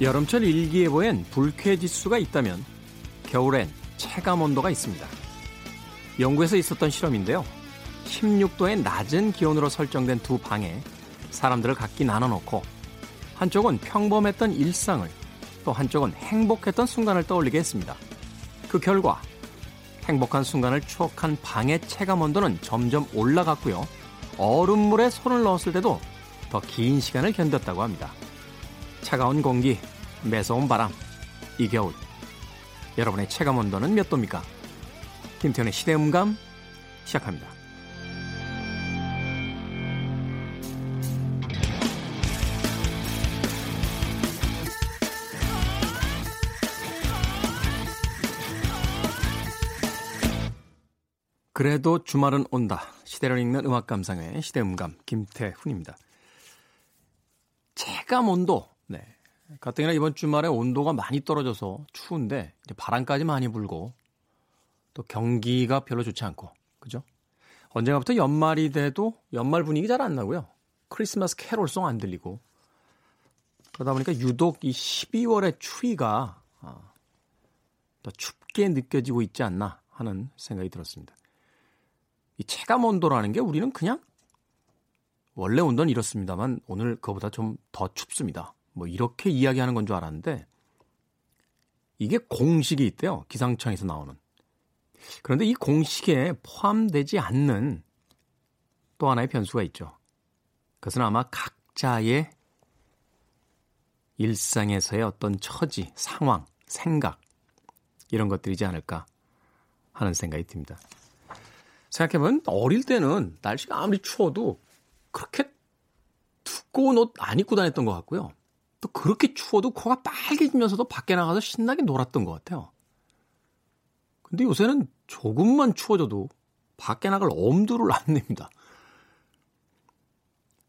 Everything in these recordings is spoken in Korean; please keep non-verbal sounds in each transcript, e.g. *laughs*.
여름철 일기예보엔 불쾌지수가 있다면 겨울엔 체감 온도가 있습니다. 영국에서 있었던 실험인데요. 16도의 낮은 기온으로 설정된 두 방에 사람들을 각기 나눠놓고 한쪽은 평범했던 일상을 또 한쪽은 행복했던 순간을 떠올리게 했습니다. 그 결과 행복한 순간을 추억한 방의 체감 온도는 점점 올라갔고요. 얼음물에 손을 넣었을 때도 더 긴 시간을 견뎠다고 합니다. 차가운 공기, 매서운 바람, 이 겨울. 여러분의 체감 온도는 몇 도입니까? 김태현의 시대음감 시작합니다. 그래도 주말은 온다. 시대를 읽는 음악 감상의 시대음감 김태훈입니다. 체감 온도. 네. 가뜩이나 이번 주말에 온도가 많이 떨어져서 추운데 바람까지 많이 불고 또 경기가 별로 좋지 않고 그죠? 언젠가부터 연말이 돼도 연말 분위기 잘 안 나고요. 크리스마스 캐롤송 안 들리고 그러다 보니까 유독 이 12월의 추위가 아, 더 춥게 느껴지고 있지 않나 하는 생각이 들었습니다. 이 체감 온도라는 게 우리는 그냥 원래 온도는 이렇습니다만 오늘 그보다 좀 더 춥습니다. 뭐 이렇게 이야기하는 건 줄 알았는데 이게 공식이 있대요. 기상청에서 나오는. 그런데 이 공식에 포함되지 않는 또 하나의 변수가 있죠. 그것은 아마 각자의 일상에서의 어떤 처지, 상황, 생각 이런 것들이지 않을까 하는 생각이 듭니다. 생각해보면 어릴 때는 날씨가 아무리 추워도 그렇게 두꺼운 옷 안 입고 다녔던 것 같고요. 또 그렇게 추워도 코가 빨개지면서도 밖에 나가서 신나게 놀았던 것 같아요. 근데 요새는 조금만 추워져도 밖에 나갈 엄두를 안 냅니다.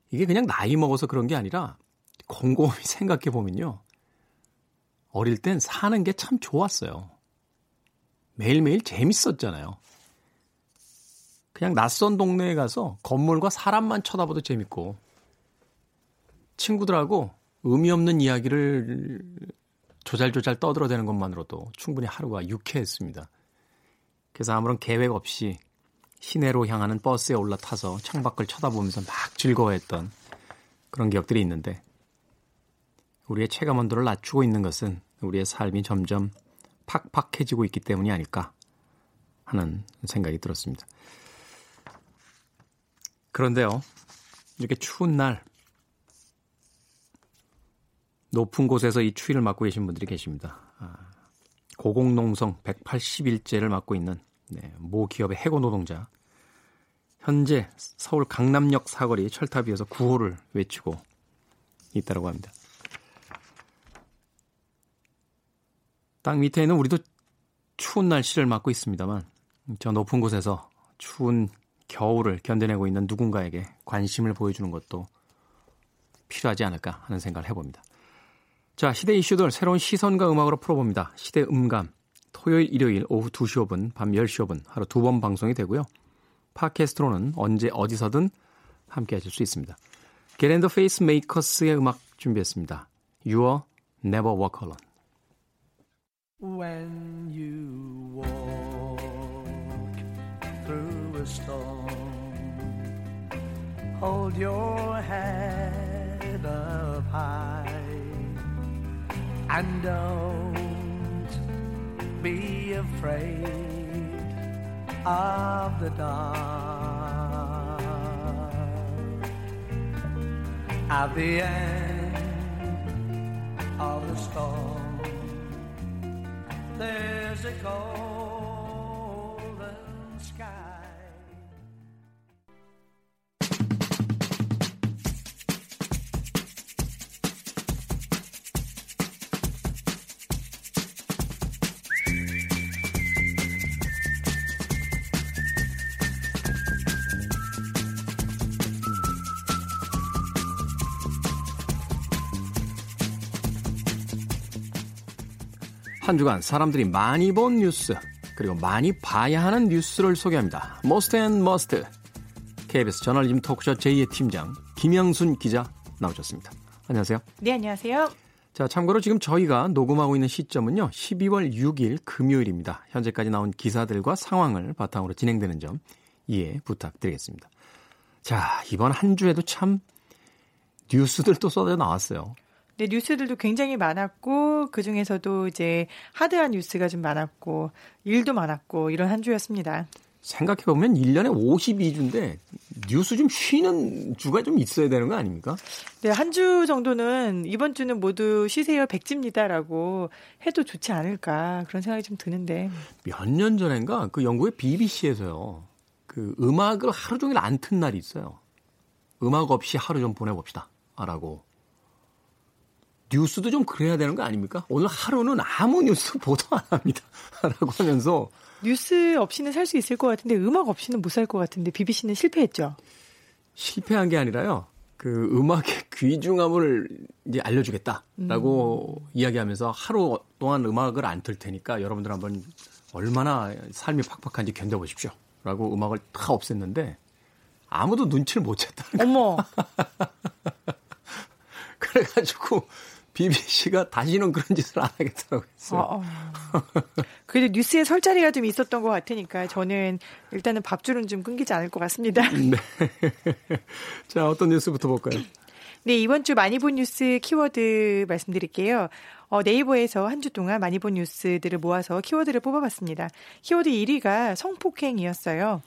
이게 그냥 나이 먹어서 그런 게 아니라 곰곰이 *laughs* 생각해 보면요. 어릴 땐 사는 게 참 좋았어요. 매일매일 재밌었잖아요. 그냥 낯선 동네에 가서 건물과 사람만 쳐다봐도 재밌고 친구들하고 의미 없는 이야기를 조잘조잘 떠들어대는 것만으로도 충분히 하루가 유쾌했습니다. 그래서 아무런 계획 없이 시내로 향하는 버스에 올라타서 창밖을 쳐다보면서 막 즐거워했던 그런 기억들이 있는데 우리의 체감 온도를 낮추고 있는 것은 우리의 삶이 점점 팍팍해지고 있기 때문이 아닐까 하는 생각이 들었습니다. 그런데요, 이렇게 추운 날 높은 곳에서 이 추위를 맡고 계신 분들이 계십니다. 아, 고공농성 180일째를 맡고 있는 네, 모 기업의 해고 노동자. 현재 서울 강남역 사거리 철탑 위에서 구호를 외치고 있다고 합니다. 땅 밑에는 우리도 추운 날씨를 맞고 있습니다만 저 높은 곳에서 추운 겨울을 견뎌내고 있는 누군가에게 관심을 보여주는 것도 필요하지 않을까 하는 생각을 해봅니다. 자, 시대 이슈들 새로운 시선과 음악으로 풀어봅니다. 시대음감. 토요일, 일요일 오후 2시 5분, 밤 10시 5분 하루 두 번 방송이 되고요. 팟캐스트로는 언제 어디서든 함께 하실 수 있습니다. Gerry and the Pacemakers의 음악 준비했습니다. You'll never walk alone. When you walk through a storm Hold your head up high And don't be afraid of the dark. At the end of the storm, there's a golden 한 주간 사람들이 많이 본 뉴스 그리고 많이 봐야 하는 뉴스를 소개합니다. Most and Must KBS 저널리즘 토크쇼 제2의 팀장 김영순 기자 나오셨습니다. 안녕하세요. 네, 안녕하세요. 자, 참고로 지금 저희가 녹음하고 있는 시점은요, 12월 6일 금요일입니다. 현재까지 나온 기사들과 상황을 바탕으로 진행되는 점 이해 부탁드리겠습니다. 자, 이번 한 주에도 참 뉴스들도 쏟아 나왔어요. 네, 뉴스들도 굉장히 많았고 그 중에서도 이제 하드한 뉴스가 좀 많았고 일도 많았고 이런 한 주였습니다. 생각해 보면 1년에 52주인데 뉴스 좀 쉬는 주가 좀 있어야 되는 거 아닙니까? 네, 한 주 정도는 이번 주는 모두 쉬세요 백지입니다라고 해도 좋지 않을까 그런 생각이 좀 드는데 몇 년 전인가 그 영국의 BBC에서요. 그 음악을 하루 종일 안 튼 날이 있어요. 음악 없이 하루 좀 보내 봅시다. 라고. 뉴스도 좀 그래야 되는 거 아닙니까? 오늘 하루는 아무 뉴스 *laughs* 보도 안 합니다. *laughs* 라고 하면서. 뉴스 없이는 살 수 있을 것 같은데 음악 없이는 못 살 것 같은데 BBC는 실패했죠. 실패한 게 아니라요. 그 음악의 *laughs* 귀중함을 이제 알려주겠다라고 음. 이야기하면서 하루 동안 음악을 안 틀 테니까 여러분들 한번 얼마나 삶이 팍팍한지 견뎌보십시오. 라고 음악을 다 없앴는데 아무도 눈치를 못 챘다는 어머. 그래가지고 BBC가 다시는 그런 짓을 안 하겠다고 했어요. 어, 어. 그래도 뉴스에 설 자리가 좀 있었던 것 같으니까 저는 일단은 밥줄은 좀 끊기지 않을 것 같습니다. *laughs* 네. 자, 어떤 뉴스부터 볼까요? 네, 이번 주 많이 본 뉴스 키워드 말씀드릴게요. 어, 네이버에서 한 주 동안 많이 본 뉴스들을 모아서 키워드를 뽑아봤습니다. 키워드 1위가 성폭행이었어요.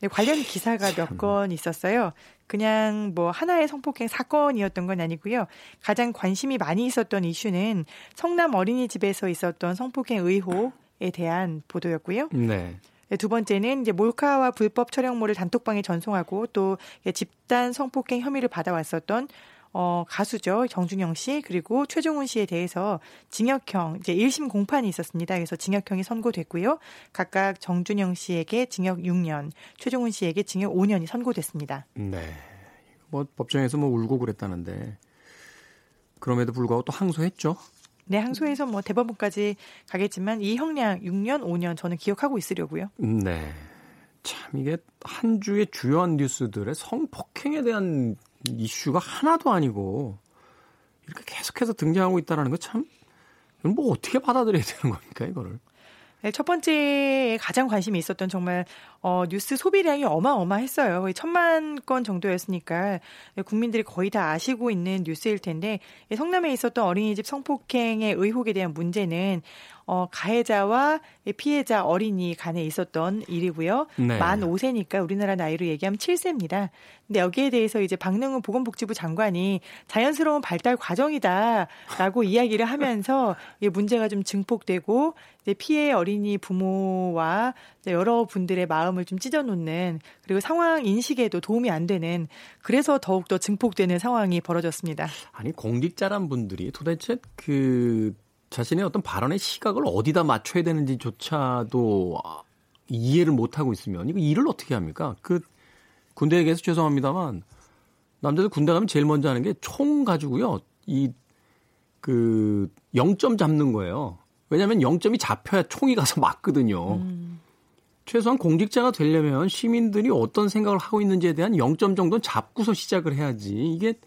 네, 관련 기사가 몇 건 있었어요. 그냥 뭐 하나의 성폭행 사건이었던 건 아니고요. 가장 관심이 많이 있었던 이슈는 성남 어린이집에서 있었던 성폭행 의혹에 대한 보도였고요. 네. 네두 번째는 이제 몰카와 불법 촬영물을 단톡방에 전송하고 또 집단 성폭행 혐의를 받아왔었던 어, 가수죠. 정준영 씨, 그리고 최종훈 씨에 대해서 징역형, 이제 1심 공판이 있었습니다. 그래서 징역형이 선고됐고요. 각각 정준영 씨에게 징역 6년, 최종훈 씨에게 징역 5년이 선고됐습니다. 네. 뭐 법정에서 뭐 울고 그랬다는데 그럼에도 불구하고 또 항소했죠. 네, 항소해서 뭐 대법원까지 가겠지만 이 형량 6년, 5년 저는 기억하고 있으려고요. 네. 참 이게 한 주의 주요한 뉴스들의 성폭행에 대한 이슈가 하나도 아니고 이렇게 계속해서 등장하고 있다는 거 참 뭐 어떻게 받아들여야 되는 겁니까 이거를? 네, 첫 번째 가장 관심이 있었던 정말 어, 뉴스 소비량이 어마어마했어요. 거의 천만 건 정도였으니까 국민들이 거의 다 아시고 있는 뉴스일 텐데 성남에 있었던 어린이집 성폭행의 의혹에 대한 문제는 어, 가해자와 피해자 어린이 간에 있었던 일이고요. 네. 만 5세니까 우리나라 나이로 얘기하면 7세입니다. 근데 여기에 대해서 이제 박능훈 보건복지부 장관이 자연스러운 발달 과정이다라고 *laughs* 이야기를 하면서 이 문제가 좀 증폭되고 이제 피해 어린이 부모와 여러 분들의 마음을 좀 찢어놓는 그리고 상황 인식에도 도움이 안 되는 그래서 더욱더 증폭되는 상황이 벌어졌습니다. 아니 공직자란 분들이 도대체 그 자신의 어떤 발언의 시각을 어디다 맞춰야 되는지조차도 이해를 못하고 있으면 이거 일을 어떻게 합니까? 그 군대 에게서 죄송합니다만 남자들 군대 가면 제일 먼저 하는 게 총 가지고요. 이그 0점 잡는 거예요. 왜냐하면 0점이 잡혀야 총이 가서 *laughs* 맞거든요. 음. 최소한 공직자가 되려면 시민들이 어떤 생각을 하고 있는지에 대한 0점 정도는 잡고서 시작을 해야지. 이게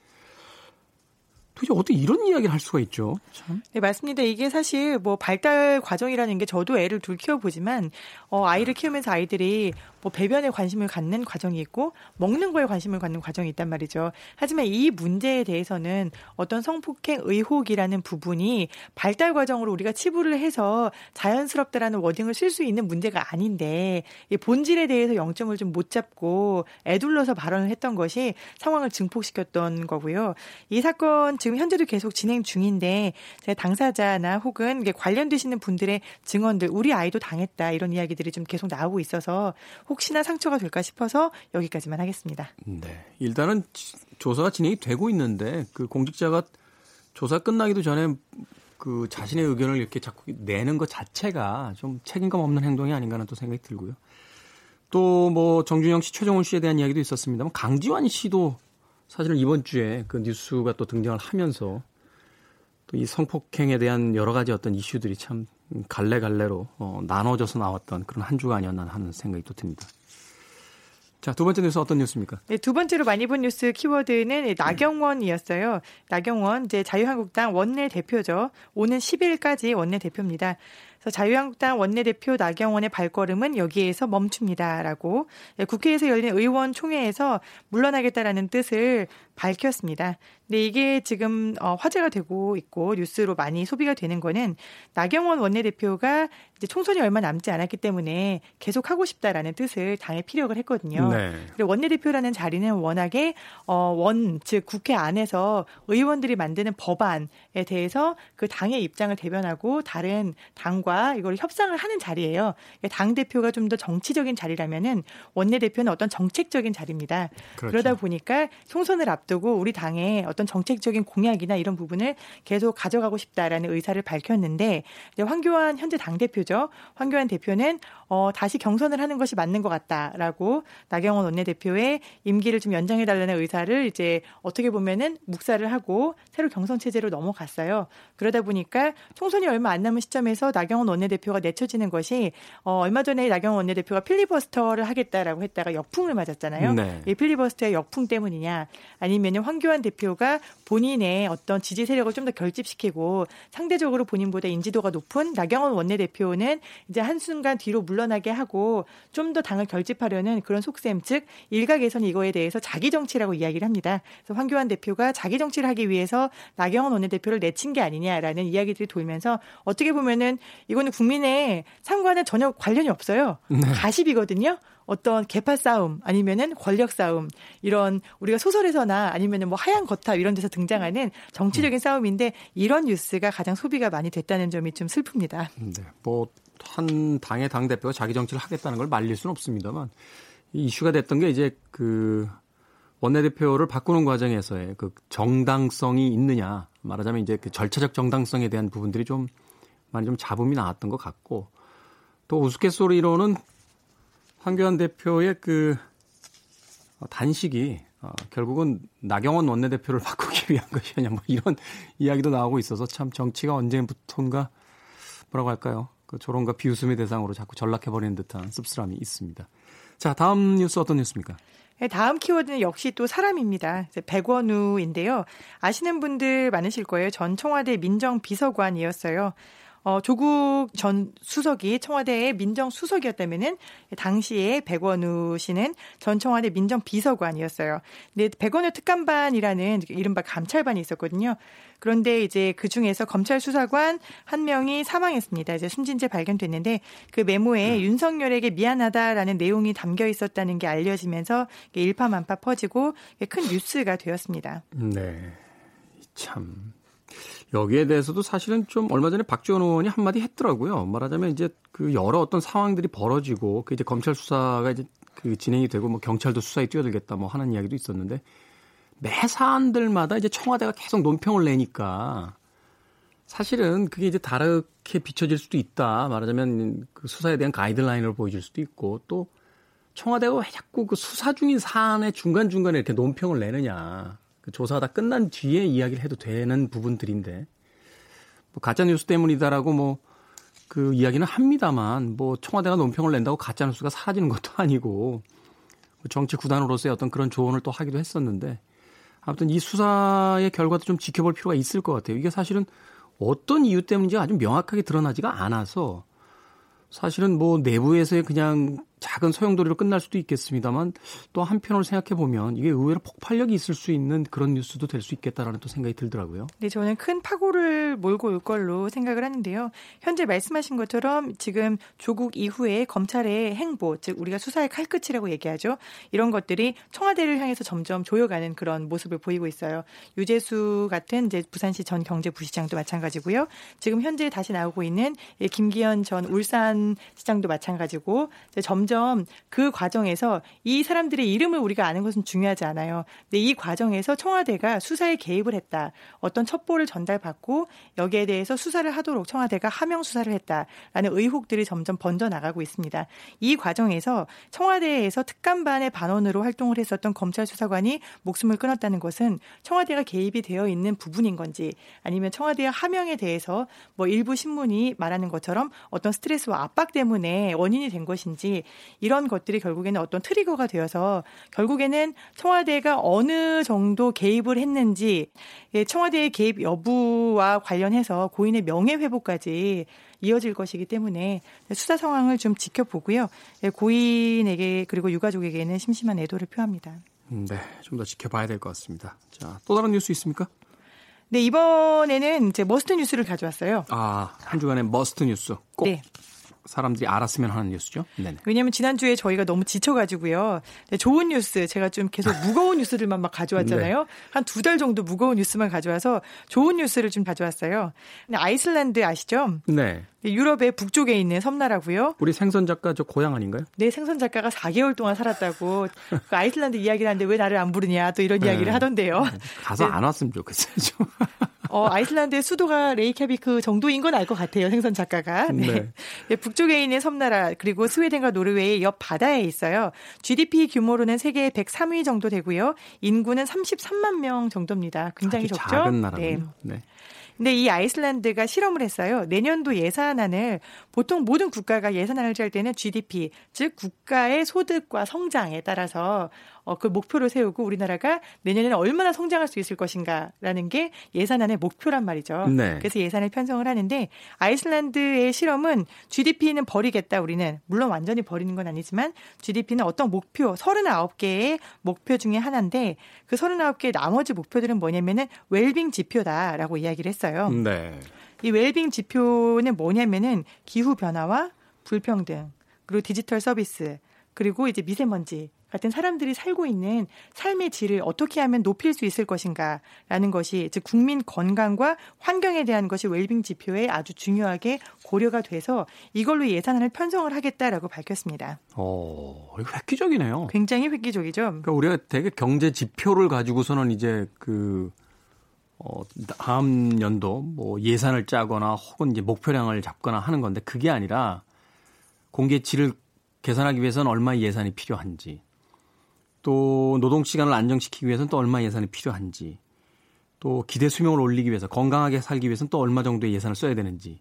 도대체 어떻게 이런 이야기를 할 수가 있죠? 참. 네, 맞습니다. 이게 사실 뭐 발달 과정이라는 게 저도 애를 둘 키워보지만, 어, 아이를 키우면서 아이들이 뭐 배변에 관심을 갖는 과정이 있고 먹는 거에 관심을 갖는 과정이 있단 말이죠. 하지만 이 문제에 대해서는 어떤 성폭행 의혹이라는 부분이 발달 과정으로 우리가 치부를 해서 자연스럽다라는 워딩을 쓸 수 있는 문제가 아닌데 이 본질에 대해서 영점을 좀 못 잡고 애둘러서 발언을 했던 것이 상황을 증폭시켰던 거고요. 이 사건 지금 현재도 계속 진행 중인데 당사자나 혹은 관련되시는 분들의 증언들 우리 아이도 당했다 이런 이야기들이 좀 계속 나오고 있어서 혹시나 상처가 될까 싶어서 여기까지만 하겠습니다. 네. 일단은 조사가 진행이 되고 있는데 그 공직자가 조사 끝나기도 전에 그 자신의 의견을 이렇게 자꾸 내는 것 자체가 좀 책임감 없는 행동이 아닌가 하는 또 생각이 들고요. 또 뭐 정준영 씨, 최정훈 씨에 대한 이야기도 있었습니다만 강지환 씨도 사실은 이번 주에 그 뉴스가 또 등장을 하면서 또 이 성폭행에 대한 여러 가지 어떤 이슈들이 참 갈래갈래로 어, 나눠져서 나왔던 그런 한 주가 아니었나 하는 생각이 또 듭니다. 자, 두 번째 뉴스 어떤 뉴스입니까? 네, 두 번째로 많이 본 뉴스 키워드는 나경원이었어요. 나경원, 이제 자유한국당 원내 대표죠. 오는 10일까지 원내 대표입니다. 그래서 자유한국당 원내대표 나경원의 발걸음은 여기에서 멈춥니다라고 예, 국회에서 열린 의원 총회에서 물러나겠다라는 뜻을 밝혔습니다. 근데 이게 지금 어, 화제가 되고 있고 뉴스로 많이 소비가 되는 거는 나경원 원내대표가 이제 총선이 얼마 남지 않았기 때문에 계속 하고 싶다라는 뜻을 당에 피력을 했거든요. 네. 그리고 원내대표라는 자리는 워낙에 어, 원, 즉 국회 안에서 의원들이 만드는 법안에 대해서 그 당의 입장을 대변하고 다른 당과 이걸 협상을 하는 자리예요. 당 대표가 좀 더 정치적인 자리라면은 원내 대표는 어떤 정책적인 자리입니다. 그렇죠. 그러다 보니까 총선을 앞두고 우리 당의 어떤 정책적인 공약이나 이런 부분을 계속 가져가고 싶다라는 의사를 밝혔는데 황교안 현재 당 대표죠. 황교안 대표는 어, 다시 경선을 하는 것이 맞는 것 같다라고 나경원 원내대표의 임기를 좀 연장해 달라는 의사를 이제 어떻게 보면은 묵살을 하고 새로 경선 체제로 넘어 갔어요. 그러다 보니까 총선이 얼마 안 남은 시점에서 나경원 원내대표가 내쳐지는 것이 어, 얼마 전에 나경원 원내대표가 필리버스터를 하겠다라고 했다가 역풍을 맞았잖아요. 네. 이 필리버스터의 역풍 때문이냐 아니면 황교안 대표가 본인의 어떤 지지 세력을 좀 더 결집시키고 상대적으로 본인보다 인지도가 높은 나경원 원내대표는 이제 한순간 뒤로 물러 물러나게 하고 좀 더 당을 결집하려는 그런 속셈, 즉 일각에서는 이거에 대해서 자기 정치라고 이야기를 합니다. 그래서 황교안 대표가 자기 정치를 하기 위해서 나경원 원내대표 를 내친 게 아니냐라는 이야기들이 돌면서 어떻게 보면은 이거는 국민의 상관은 전혀 관련이 없어요. 네. 가십이거든요. 어떤 개파 싸움 아니면은 권력 싸움 이런 우리가 소설에서나 아니면은 뭐 하얀 거탑 이런 데서 등장하는 정치적인 음. 싸움인데 이런 뉴스가 가장 소비가 많이 됐다는 점이 좀 슬픕니다. 네. 뭐 한 당의 당 대표가 자기 정치를 하겠다는 걸 말릴 수는 없습니다만 이 이슈가 됐던 게 이제 그 원내대표를 바꾸는 과정에서의 그 정당성이 있느냐 말하자면 이제 그 절차적 정당성에 대한 부분들이 좀 많이 좀 잡음이 나왔던 것 같고 또 우스갯소리로는 황교안 대표의 그 단식이 어, 결국은 나경원 원내대표를 *laughs* 바꾸기 위한 것이냐 뭐 이런 이야기도 나오고 있어서 참 정치가 언제부턴가 뭐라고 할까요? 그 조롱과 비웃음의 대상으로 자꾸 전락해버리는 듯한 씁쓸함이 있습니다. 자, 다음 뉴스 어떤 뉴스입니까? 네, 다음 키워드는 역시 또 사람입니다. 백원우인데요. 아시는 분들 많으실 거예요. 전 청와대 민정비서관이었어요. 어, 조국 전 수석이 청와대의 민정수석이었다면은 당시에 백원우 씨는 전 청와대 민정비서관이었어요. 근데 백원우 특감반이라는 이른바 감찰반이 있었거든요. 그런데 이제 그 중에서 검찰 수사관 한 명이 사망했습니다. 이제 숨진 채 발견됐는데 그 메모에 네. 윤석열에게 미안하다라는 내용이 담겨 있었다는 게 알려지면서 일파만파 퍼지고 큰 뉴스가 되었습니다. 네. 참 여기에 대해서도 사실은 좀 얼마 전에 박지원 의원이 한마디 했더라고요. 말하자면 이제 그 여러 어떤 상황들이 벌어지고 그 이제 검찰 수사가 이제 그 진행이 되고 뭐 경찰도 수사에 뛰어들겠다 뭐 하는 이야기도 있었는데 매 사안들마다 이제 청와대가 계속 논평을 내니까 사실은 그게 이제 다르게 비춰질 수도 있다. 말하자면 그 수사에 대한 가이드라인을 보여줄 수도 있고 또 청와대가 왜 자꾸 그 수사 중인 사안의 중간중간에 이렇게 논평을 내느냐. 그 조사가 다 끝난 뒤에 이야기를 해도 되는 부분들인데 뭐 가짜 뉴스 때문이다라고 뭐 그 이야기는 합니다만 뭐 청와대가 논평을 낸다고 가짜 뉴스가 사라지는 것도 *laughs* 아니고 뭐 정치 구단으로서의 어떤 그런 조언을 또 하기도 했었는데 아무튼 이 수사의 결과도 좀 지켜볼 필요가 있을 것 같아요. 이게 사실은 어떤 이유 때문인지 아주 명확하게 드러나지가 않아서 사실은 뭐 내부에서의 그냥 작은 소용돌이로 끝날 수도 있겠습니다만 또 한편으로 생각해 보면 이게 의외로 폭발력이 있을 수 있는 그런 뉴스도 될 수 있겠다라는 또 생각이 들더라고요. 네, 저는 큰 파고를 몰고 올 걸로 생각을 하는데요. 현재 말씀하신 것처럼 지금 조국 이후에 검찰의 행보, 즉 우리가 수사의 칼끝이라고 얘기하죠. 이런 것들이 청와대를 향해서 점점 조여가는 그런 모습을 보이고 있어요. 유재수 같은 이제 부산시 전 경제부시장도 마찬가지고요. 지금 현재 다시 나오고 있는 김기현 전 울산시장도 마찬가지고 점점 점점 그 과정에서 이 사람들의 이름을 우리가 아는 것은 중요하지 않아요. 근데 이 과정에서 청와대가 수사에 개입을 했다. 어떤 첩보를 전달받고 여기에 대해서 수사를 하도록 청와대가 하명 수사를 했다라는 의혹들이 점점 번져 나가고 있습니다. 이 과정에서 청와대에서 특감반의 반원으로 활동을 했었던 검찰 수사관이 목숨을 끊었다는 것은 청와대가 개입이 되어 있는 부분인 건지 아니면 청와대의 하명에 대해서 뭐 일부 신문이 말하는 것처럼 어떤 스트레스와 압박 때문에 원인이 된 것인지 이런 것들이 결국에는 어떤 트리거가 되어서 결국에는 청와대가 어느 정도 개입을 했는지 예, 청와대의 개입 여부와 관련해서 고인의 명예 회복까지 이어질 것이기 때문에 수사 상황을 좀 지켜보고요. 예, 고인에게 그리고 유가족에게는 심심한 애도를 표합니다. 네, 좀 더 지켜봐야 될 것 같습니다. 자, 또 다른 뉴스 있습니까? 네, 이번에는 이제 must 뉴스를 가져왔어요. 아, 한 주간의 must 뉴스. 꼭 네. 사람들이 알았으면 하는 뉴스죠. 네네. 왜냐하면 지난주에 저희가 너무 지쳐가지고요. 네, 좋은 뉴스 제가 좀 계속 무거운 뉴스들만 막 가져왔잖아요. *laughs* 네. 한두 달 정도 무거운 뉴스만 가져와서 좋은 뉴스를 좀 가져왔어요. 아이슬란드 아시죠? 네. 유럽의 북쪽에 있는 섬나라고요. 우리 생선 작가 저 고향 아닌가요? 네, 생선 작가가 4개월 동안 살았다고 그 아이슬란드 이야기를 하는데 왜 나를 안 부르냐 또 이런 네. 이야기를 하던데요. 가서 네. 안 왔으면 좋겠어요. 좀. 어, 아이슬란드의 수도가 레이캬비크 정도인 건 알 것 같아요. 생선 작가가. 네. 네. 네. 북쪽에 있는 섬나라 그리고 스웨덴과 노르웨이 옆 바다에 있어요. GDP 규모로는 세계 103위 정도 되고요. 인구는 33만 명 정도입니다. 굉장히 적죠. 작은 나라군요. 네. 네. 근데 이 아이슬란드가 실험을 했어요. 내년도 예산안을 보통 모든 국가가 예산안을 짤 때는 GDP 즉 국가의 소득과 성장에 따라서 어, 그 목표를 세우고 우리나라가 내년에는 얼마나 성장할 수 있을 것인가라는 게 예산안의 목표란 말이죠. 네. 그래서 예산을 편성을 하는데 아이슬란드의 실험은 GDP는 버리겠다 우리는 물론 완전히 버리는 건 아니지만 GDP는 어떤 목표 39개의 목표 중에 하나인데 그 39개의 나머지 목표들은 뭐냐면은 웰빙 지표다라고 이야기를 했어요. 네. 이 웰빙 지표는 뭐냐면은 기후 변화와 불평등 그리고 디지털 서비스 그리고 이제 미세먼지 같은 사람들이 살고 있는 삶의 질을 어떻게 하면 높일 수 있을 것인가라는 것이 즉 국민 건강과 환경에 대한 것이 웰빙 지표에 아주 중요하게 고려가 돼서 이걸로 예산안을 편성을 하겠다라고 밝혔습니다. 어, 이거 획기적이네요. 굉장히 획기적이죠. 그러니까 우리가 되게 경제 지표를 가지고서는 이제 그 어, 다음 연도 뭐 예산을 짜거나 혹은 이제 목표량을 잡거나 하는 건데 그게 아니라 공개 질을 계산하기 위해서는 얼마 예산이 필요한지 또 노동 시간을 안정시키기 위해서는 또 얼마 예산이 필요한지 또 기대 수명을 올리기 위해서 건강하게 살기 위해서는 또 얼마 정도의 예산을 써야 되는지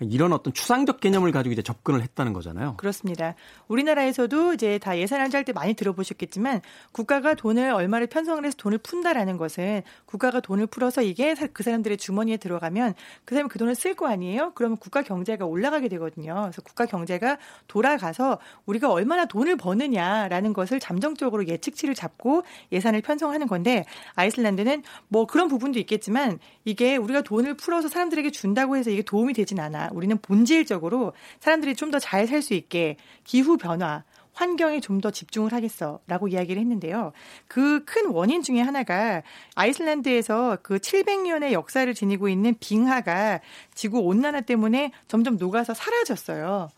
이런 어떤 추상적 개념을 가지고 이제 접근을 했다는 거잖아요. 그렇습니다. 우리나라에서도 이제 다 예산안 짤 때 많이 들어보셨겠지만 국가가 돈을 얼마를 편성을 해서 돈을 푼다라는 것은 국가가 돈을 풀어서 이게 그 사람들의 주머니에 들어가면 그 사람이 그 돈을 쓸 거 아니에요? 그러면 국가 경제가 올라가게 되거든요. 그래서 국가 경제가 돌아가서 우리가 얼마나 돈을 버느냐라는 것을 잠정적으로 예측치를 잡고 예산을 편성하는 건데 아이슬란드는 뭐 그런 부분도 있겠지만 이게 우리가 돈을 풀어서 사람들에게 준다고 해서 이게 도움이 되진 않아. 우리는 본질적으로 사람들이 좀 더 잘 살 수 있게 기후 변화, 환경에 좀 더 집중을 하겠어 라고 이야기를 했는데요. 그 큰 원인 중에 하나가 아이슬란드에서 그 700년의 역사를 지니고 있는 빙하가 지구 온난화 때문에 점점 녹아서 사라졌어요.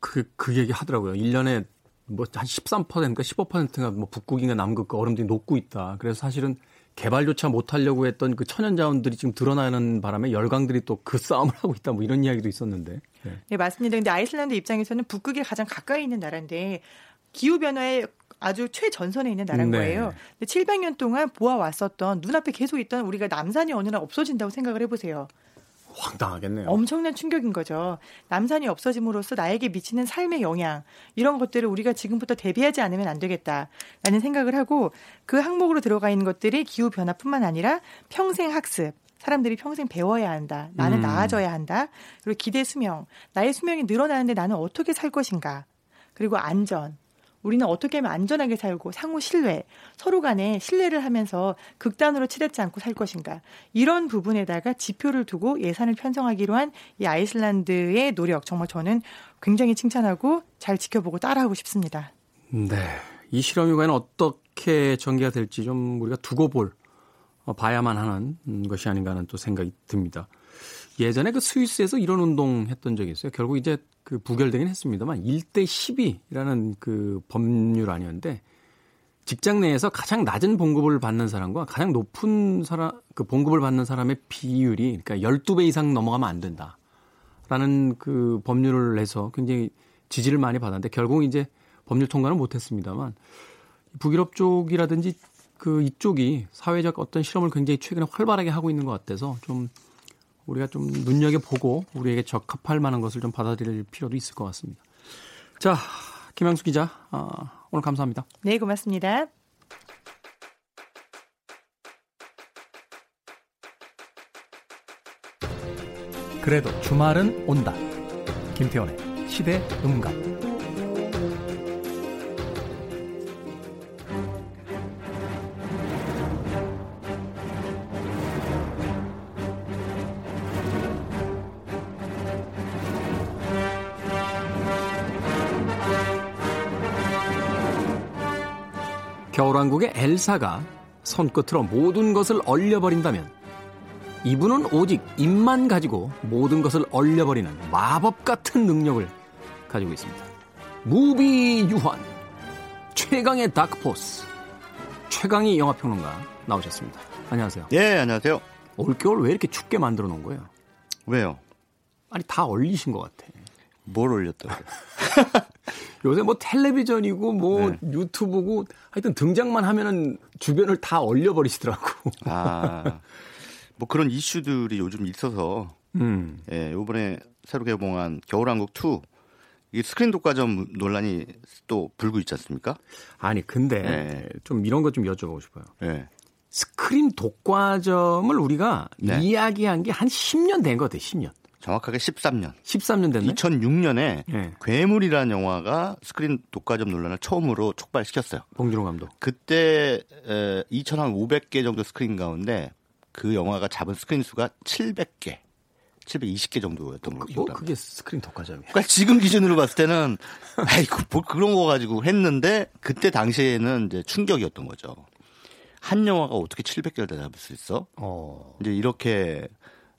그, 그 얘기 하더라고요. 1년에 뭐 한 13%인가 15%가 뭐 북극인가 남극 얼음들이 녹고 있다. 그래서 사실은 개발조차 못하려고 했던 그 천연 자원들이 지금 드러나는 바람에 열강들이 또 그 싸움을 하고 있다 뭐 이런 이야기도 있었는데. 네. 네, 맞습니다. 근데 아이슬란드 입장에서는 북극에 가장 가까이 있는 나라인데 기후 변화에 아주 최전선에 있는 나라인 네. 거예요. 근데 700년 동안 보아왔었던 눈앞에 계속 있던 우리가 남산이 어느 날 없어진다고 생각을 해보세요. 황당하겠네요. 엄청난 충격인 거죠. 남산이 없어짐으로써 나에게 미치는 삶의 영향 이런 것들을 우리가 지금부터 대비하지 않으면 안 되겠다라는 생각을 하고 그 항목으로 들어가 있는 것들이 기후 변화뿐만 아니라 평생 학습 사람들이 평생 배워야 한다. 나는 음. 나아져야 한다. 그리고 기대 수명. 나의 수명이 늘어나는데 나는 어떻게 살 것인가. 그리고 안전. 우리는 어떻게 하면 안전하게 살고 상호 신뢰, 서로 간에 신뢰를 하면서 극단으로 치닫지 않고 살 것인가. 이런 부분에다가 지표를 두고 예산을 편성하기로 한 이 아이슬란드의 노력 정말 저는 굉장히 칭찬하고 잘 지켜보고 따라하고 싶습니다. 네. 이 실험이 과연 어떻게 전개가 될지 좀 우리가 두고 볼 어, 봐야만 하는 것이 아닌가 하는 또 생각이 듭니다. 예전에 그 스위스에서 이런 운동 했던 적이 있어요. 결국 이제 그 부결되긴 했습니다만 1대 12라는 그 법률 아니었는데 직장 내에서 가장 낮은 봉급을 받는 사람과 가장 높은 사람 그 봉급을 받는 사람의 비율이 그러니까 12배 이상 넘어가면 안 된다. 라는 그 법률을 내서 굉장히 지지를 많이 받았는데 결국 이제 법률 통과는 못 했습니다만 북유럽 쪽이라든지 그 이쪽이 사회적 어떤 실험을 굉장히 최근에 활발하게 하고 있는 것 같아서 좀 우리가 좀 눈여겨보고 우리에게 적합할 만한 것을 좀 받아들일 필요도 있을 것 같습니다. 자, 김양수 기자, 어, 오늘 감사합니다. 네, 고맙습니다. 그래도 주말은 온다. 김태원의 시대 음감. 왕국의 엘사가 손끝으로 모든 것을 얼려버린다면 이분은 오직 입만 가지고 모든 것을 얼려버리는 마법 같은 능력을 가지고 있습니다. 무비 유환 최강의 다크포스 최강의 영화평론가 나오셨습니다. 안녕하세요. 예, 안녕하세요. 올겨울 왜 이렇게 춥게 만들어 놓은 거예요? 왜요? 아니 다 얼리신 것 같아. 뭘 올렸다고 *laughs* 요? *laughs* 요새 뭐 텔레비전이고 뭐 네. 유튜브고 하여튼 등장만 하면은 주변을 다 얼려버리시더라고. 아, 뭐 그런 이슈들이 요즘 있어서 음. 예, 요번에 새로 개봉한 겨울왕국 2 이 스크린 독과점 논란이 또 불고 있지 않습니까? 아니 근데 네. 좀 이런 것 좀 여쭤보고 싶어요. 네. 스크린 독과점을 우리가 네. 이야기한 게 한 10년 된것 같아요. 10년. 정확하게 13년. 13년 됐네. 2006년에 네. 괴물이라는 영화가 스크린 독과점 논란을 처음으로 촉발시켰어요. 봉준호 감독. 그때 2,500개 정도 스크린 가운데 그 영화가 잡은 스크린 수가 700개. 720개 정도였던 뭐, 뭐 그게 스크린 독과점이야. 그러니까 지금 기준으로 봤을 때는 아이고 뭐 그런 거 가지고 했는데 그때 당시에는 이제 충격이었던 거죠. 한 영화가 어떻게 700개를 다 잡을 수 있어? 어. 이제 이렇게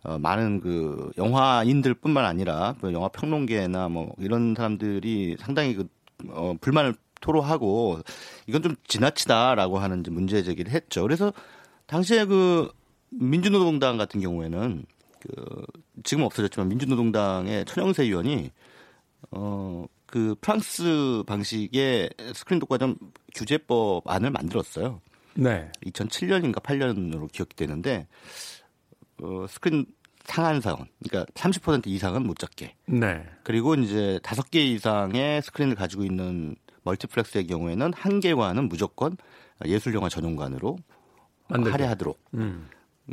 어, 많은 그 영화인들뿐만 아니라 그 영화 평론계나 뭐 이런 사람들이 상당히 그 어, 불만을 토로하고 이건 좀 지나치다라고 하는 문제 제기를 했죠. 그래서 당시에 그 민주노동당 같은 경우에는 그 지금 없어졌지만 민주노동당의 천영세 의원이 어 그 프랑스 방식의 스크린 독과점 규제법 안을 만들었어요. 네. 2007년인가 8년으로 기억이 되는데 어, 스크린 상한선, 그러니까 30% 이상은 못 잡게. 네. 그리고 이제 다섯 개 이상의 스크린을 가지고 있는 멀티플렉스의 경우에는 한 개관은 무조건 예술영화 전용관으로 만들게. 할애하도록. 음.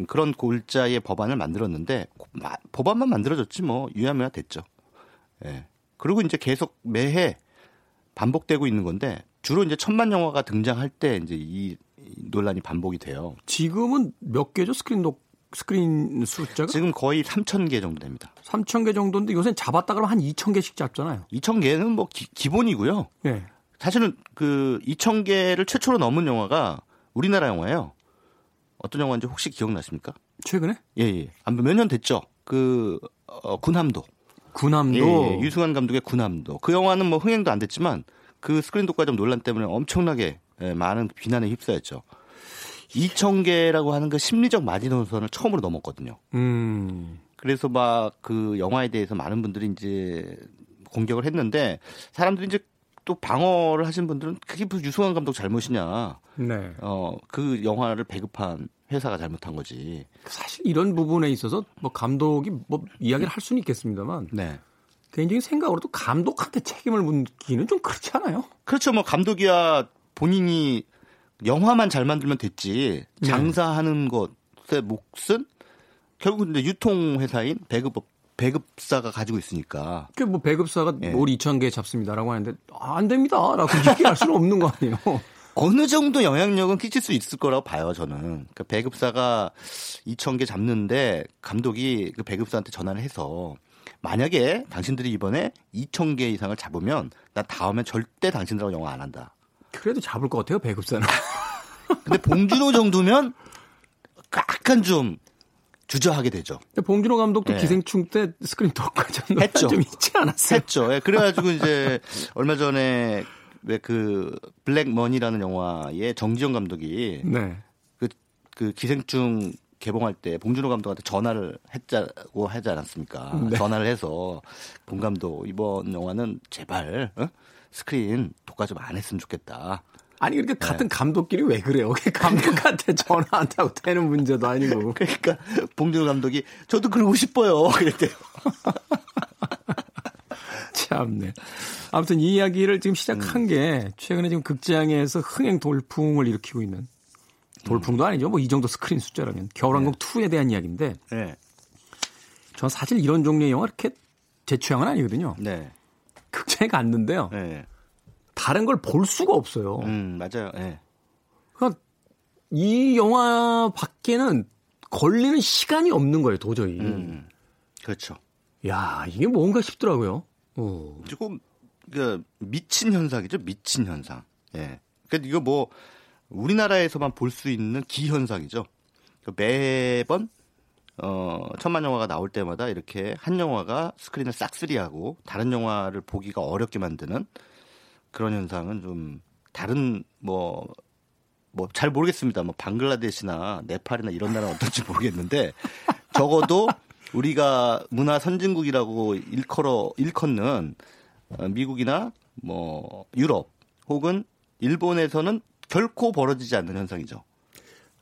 그런 골자의 법안을 만들었는데 법안만 만들어졌지 뭐 유야무야 됐죠. 예. 그리고 이제 계속 매해 반복되고 있는 건데 주로 이제 천만 영화가 등장할 때 이제 이 논란이 반복이 돼요. 지금은 몇 개죠 스크린 독 스크린 숫자가? 지금 거의 3천 개 정도 됩니다. 3천 개 정도인데 요새 잡았다 그러면 한 2천 개씩 잡잖아요. 2천 개는 뭐 기, 본이고요 네. 사실은 그 2천 개를 최초로 넘은 영화가 우리나라 영화예요. 어떤 영화인지 혹시 기억나십니까? 최근에? 예, 예. 몇 년 됐죠. 그 어, 군함도. 군함도. 예, 예. 유승환 감독의 군함도. 그 영화는 뭐 흥행도 안 됐지만 그 스크린 독과점 논란 때문에 엄청나게 예, 많은 비난에 휩싸였죠. 2천 개라고 하는 그 심리적 마지노선을 처음으로 넘었거든요. 음. 그래서 막 그 영화에 대해서 많은 분들이 이제 공격을 했는데 사람들이 이제 또 방어를 하신 분들은 그게 무슨 유승환 감독 잘못이냐. 네. 어, 그 영화를 배급한 회사가 잘못한 거지. 사실 이런 부분에 있어서 뭐 감독이 뭐 이야기를 할 수는 있겠습니다만. 네. 개인적인 생각으로도 감독한테 책임을 묻기는 좀 그렇지 않아요? 그렇죠. 뭐 감독이야 본인이 영화만 잘 만들면 됐지 네. 장사하는 것의 몫은 결국 이제 유통 회사인 배급 배급사가 가지고 있으니까. 그 뭐 배급사가 예. 올 2천 개 잡습니다라고 하는데 아, 안 됩니다라고 얘기할 수는 없는 거 아니에요. *laughs* 어느 정도 영향력은 끼칠 수 있을 거라고 봐요, 저는. 그 배급사가 2천 개 잡는데 감독이 그 배급사한테 전화를 해서 만약에 당신들이 이번에 2천 개 이상을 잡으면 나 다음에 절대 당신들하고 영화 안 한다. 그래도 잡을 것 같아요, 배급사는. *laughs* 근데 봉준호 정도면 약간 좀 주저하게 되죠. 봉준호 감독도 네. 기생충 때 스크린 독과점 *laughs* 했죠. 좀 있지 않았어요? 했죠. 예, 그래가지고 이제 *laughs* 얼마 전에 왜 그 블랙 머니라는 영화의 정지영 감독이 네. 그, 그 기생충 개봉할 때 봉준호 감독한테 전화를 했자고 하지 않았습니까? 네. 전화를 해서 봉 감독 이번 영화는 제발 어? 스크린 독과점 안 했으면 좋겠다. 아니 그렇게 네. 같은 감독끼리 왜 그래요? 감독한테 전화한다고 되는 문제도 아니고. *laughs* 그러니까 봉준호 감독이 저도 그러고 싶어요. *laughs* 그랬대요. 참네. 아무튼 이 이야기를 지금 시작한 음. 게 최근에 지금 극장에서 흥행 돌풍을 일으키고 있는 돌풍도 아니죠. 뭐 이 정도 스크린 숫자라면 겨울왕국 네. 2에 대한 이야기인데. 네. 전 사실 이런 종류의 영화 이렇게 제 취향은 아니거든요. 네. 극장에 갔는데요. 네. 다른 걸 볼 수가 없어요. 음, 맞아요. 네. 그러니까 이 영화 밖에는 걸리는 시간이 없는 거예요, 도저히. 음, 그렇죠. 야, 이게 뭔가 싶더라고요. 어. 조금 그 미친 현상이죠, 미친 현상. 예. 그러니까 이거 뭐 우리나라에서만 볼 수 있는 기현상이죠. 그 매번 어 천만 영화가 나올 때마다 이렇게 한 영화가 스크린을 싹쓸이하고 다른 영화를 보기가 어렵게 만드는 그런 현상은 좀 다른 뭐 뭐 잘 모르겠습니다. 뭐 방글라데시나 네팔이나 이런 나라는 어떨지 모르겠는데 *laughs* 적어도 우리가 문화 선진국이라고 일컬어 일컫는 어, 미국이나 뭐 유럽 혹은 일본에서는 결코 벌어지지 않는 현상이죠.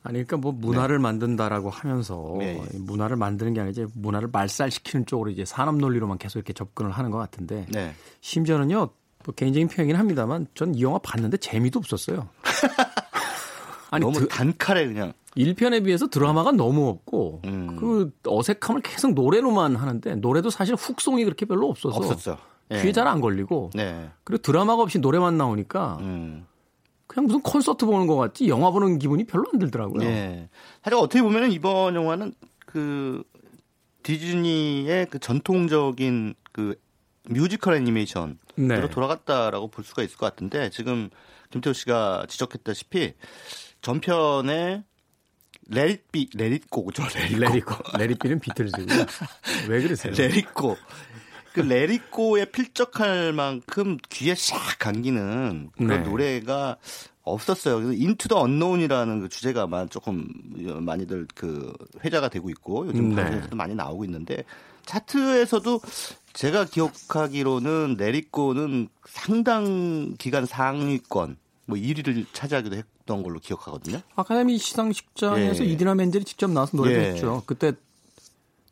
아니 그러니까 뭐 문화를 네. 만든다라고 하면서 네. 문화를 만드는 게 아니라 이제 문화를 말살시키는 쪽으로 이제 산업 논리로만 계속 이렇게 접근을 하는 것 같은데 네. 심지어는요 뭐 개인적인 표현이긴 합니다만 전 이 영화 봤는데 재미도 없었어요. *laughs* 아니 너무 드, 단칼에 그냥 1편에 비해서 드라마가 너무 없고 음. 그 어색함을 계속 노래로만 하는데 노래도 사실 훅송이 그렇게 별로 없어서 없었죠. 예. 귀에 잘 안 걸리고 네. 그리고 드라마가 없이 노래만 나오니까 음. 그냥 무슨 콘서트 보는 것 같지 영화 보는 기분이 별로 안 들더라고요. 네. 사실 어떻게 보면은 이번 영화는 그 디즈니의 그 전통적인 그 뮤지컬 애니메이션으로 네. 돌아갔다라고 볼 수가 있을 것 같은데 지금 김태훈 씨가 지적했다시피 전편에 레릿비 레릿고죠 레릿고 레릿비는 비틀즈고요. 왜 그러세요? 레릿고 그 레리코에 필적할 만큼 귀에 샥 감기는 그런 네. 노래가 없었어요. 인투 더 언노운이라는 그 주제가만 조금 많이들 그 회자가 되고 있고 요즘 네. 방송에서도 많이 나오고 있는데 차트에서도 제가 기억하기로는 레리코는 상당 기간 상위권 뭐 1위를 차지하기도 했던 걸로 기억하거든요. 아카데미 시상식장에서 예. 이디나 멘젤이 직접 나와서 노래했죠. 예. 그때